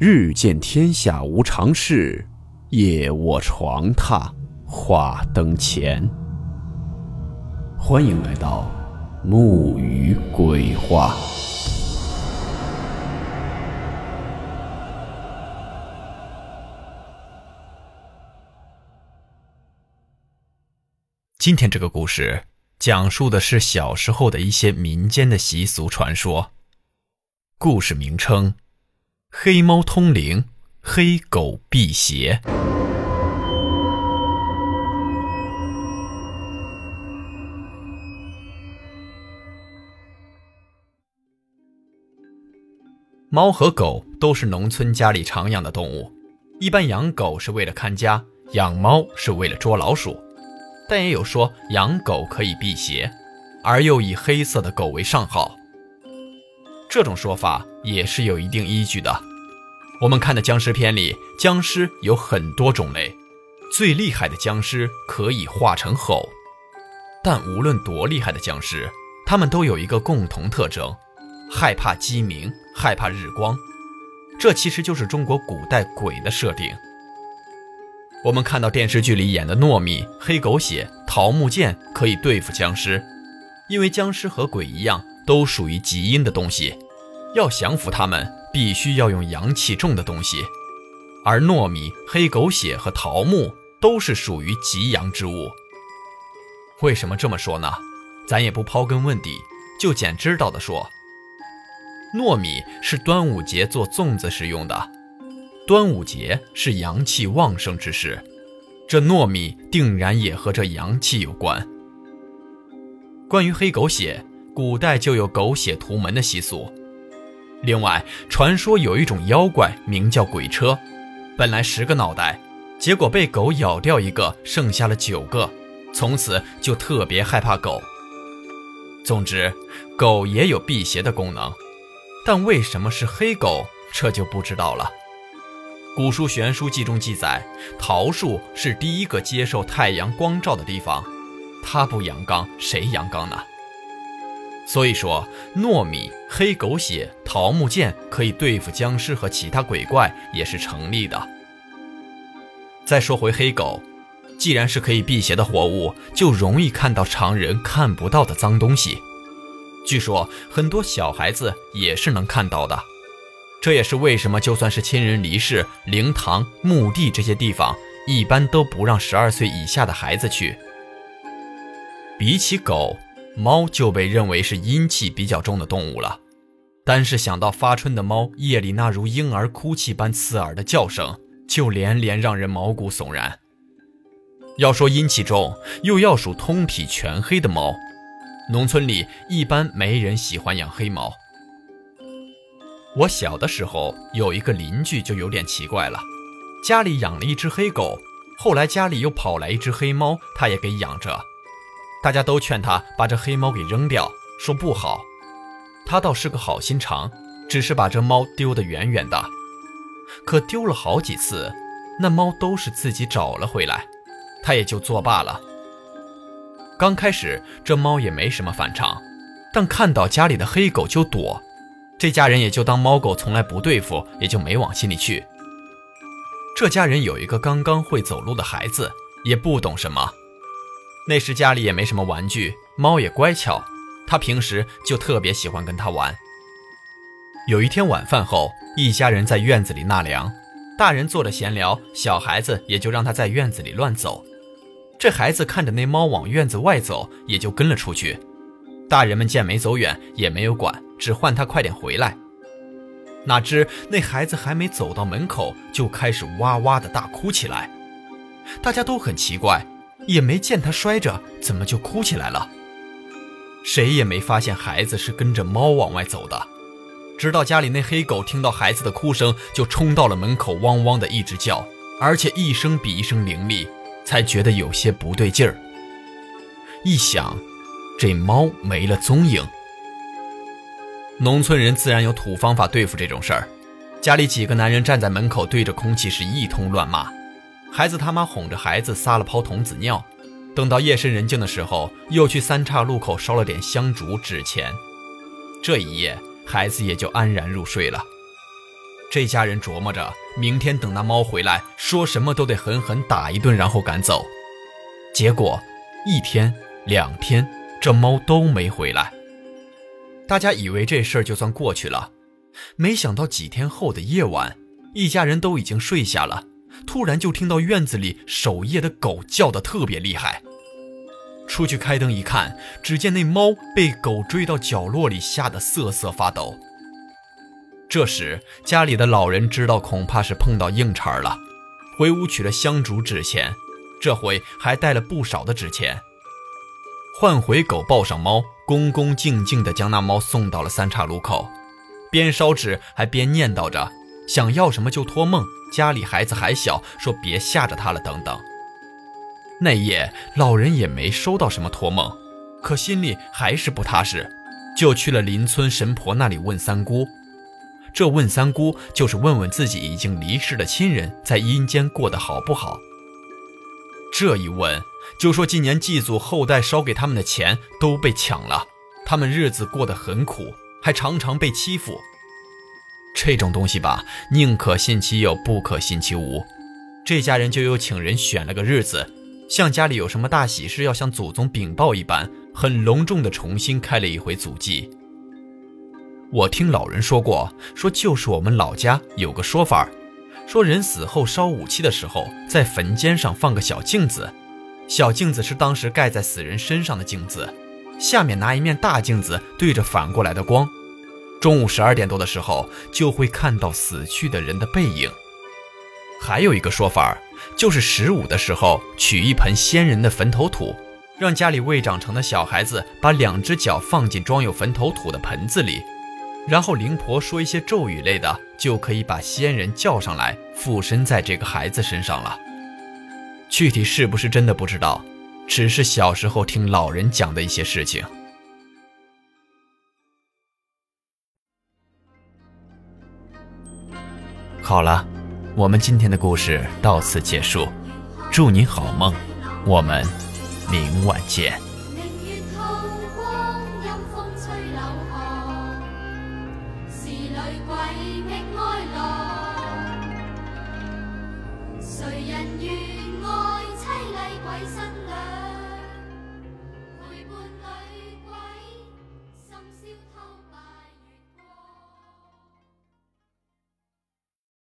日见天下无常事，夜卧床榻话灯前。欢迎来到木鱼鬼话。今天这个故事讲述的是小时候的一些民间的习俗传说。故事名称。黑猫通灵，黑狗辟邪。猫和狗都是农村家里常养的动物，一般养狗是为了看家，养猫是为了捉老鼠。但也有说养狗可以辟邪，而又以黑色的狗为上号。这种说法也是有一定依据的。我们看的僵尸片里，僵尸有很多种类，最厉害的僵尸可以化成吼。但无论多厉害的僵尸，他们都有一个共同特征：害怕鸡鸣，害怕日光。这其实就是中国古代鬼的设定。我们看到电视剧里演的糯米、黑狗血、桃木剑可以对付僵尸，因为僵尸和鬼一样。都属于极阴的东西，要降服他们，必须要用阳气重的东西。而糯米、黑狗血和桃木都是属于极阳之物。为什么这么说呢？咱也不刨根问底，就捡知道的说。糯米是端午节做粽子时用的，端午节是阳气旺盛之时，这糯米定然也和这阳气有关。关于黑狗血。古代就有狗血屠门的习俗。另外，传说有一种妖怪名叫鬼车，本来十个脑袋，结果被狗咬掉一个，剩下了九个，从此就特别害怕狗。总之，狗也有辟邪的功能，但为什么是黑狗，这就不知道了。古书《玄书记》中记载，桃树是第一个接受太阳光照的地方，它不阳刚，谁阳刚呢？所以说，糯米、黑狗血、桃木剑可以对付僵尸和其他鬼怪，也是成立的。再说回黑狗，既然是可以辟邪的活物，就容易看到常人看不到的脏东西。据说很多小孩子也是能看到的，这也是为什么就算是亲人离世、灵堂、墓地这些地方，一般都不让十二岁以下的孩子去。比起狗。猫就被认为是阴气比较重的动物了，单是想到发春的猫夜里那如婴儿哭泣般刺耳的叫声，就连连让人毛骨悚然。要说阴气重，又要数通体全黑的猫，农村里一般没人喜欢养黑猫。我小的时候有一个邻居就有点奇怪了，家里养了一只黑狗，后来家里又跑来一只黑猫，他也给养着。大家都劝他把这黑猫给扔掉，说不好。他倒是个好心肠，只是把这猫丢得远远的。可丢了好几次，那猫都是自己找了回来，他也就作罢了。刚开始这猫也没什么反常，但看到家里的黑狗就躲，这家人也就当猫狗从来不对付，也就没往心里去。这家人有一个刚刚会走路的孩子，也不懂什么。那时家里也没什么玩具，猫也乖巧，他平时就特别喜欢跟它玩。有一天晚饭后，一家人在院子里纳凉，大人坐着闲聊，小孩子也就让他在院子里乱走。这孩子看着那猫往院子外走，也就跟了出去。大人们见没走远，也没有管，只唤他快点回来。哪知那孩子还没走到门口，就开始哇哇的大哭起来，大家都很奇怪。也没见他摔着，怎么就哭起来了？谁也没发现孩子是跟着猫往外走的，直到家里那黑狗听到孩子的哭声，就冲到了门口，汪汪的一直叫，而且一声比一声凌厉，才觉得有些不对劲儿。一想，这猫没了踪影。农村人自然有土方法对付这种事儿，家里几个男人站在门口，对着空气是一通乱骂。孩子他妈哄着孩子撒了泡童子尿，等到夜深人静的时候，又去三岔路口烧了点香烛纸钱。这一夜，孩子也就安然入睡了。这家人琢磨着，明天等那猫回来，说什么都得狠狠打一顿，然后赶走。结果，一天两天，这猫都没回来。大家以为这事儿就算过去了，没想到几天后的夜晚，一家人都已经睡下了，突然就听到院子里守夜的狗叫得特别厉害。出去开灯一看，只见那猫被狗追到角落里，吓得瑟瑟发抖。这时，家里的老人知道恐怕是碰到硬茬了，回屋取了香烛纸钱，这回还带了不少的纸钱。换回狗，抱上猫，恭恭敬敬地将那猫送到了三岔路口，边烧纸还边念叨着：“想要什么就托梦，家里孩子还小，说别吓着他了，等等。”那夜，老人也没收到什么托梦，可心里还是不踏实，就去了邻村神婆那里问三姑。这问三姑，就是问问自己已经离世的亲人在阴间过得好不好。这一问，就说今年祭祖后代烧给他们的钱都被抢了，他们日子过得很苦，还常常被欺负。这种东西吧，宁可信其有，不可信其无。这家人就又请人选了个日子。像家里有什么大喜事要向祖宗禀报一般，很隆重的重新开了一回祖祭。我听老人说过，说就是我们老家有个说法，说人死后烧武器的时候，在坟尖上放个小镜子，小镜子是当时盖在死人身上的镜子，下面拿一面大镜子对着反过来的光，中午十二点多的时候就会看到死去的人的背影。还有一个说法。就是十五的时候，取一盆先人的坟头土，让家里未长成的小孩子把两只脚放进装有坟头土的盆子里，然后灵婆说一些咒语类的，就可以把先人叫上来附身在这个孩子身上了。具体是不是真的不知道，只是小时候听老人讲的一些事情。好了。我们今天的故事到此结束，祝您好梦，我们明晚见。谁人愿爱凄厉鬼新娘？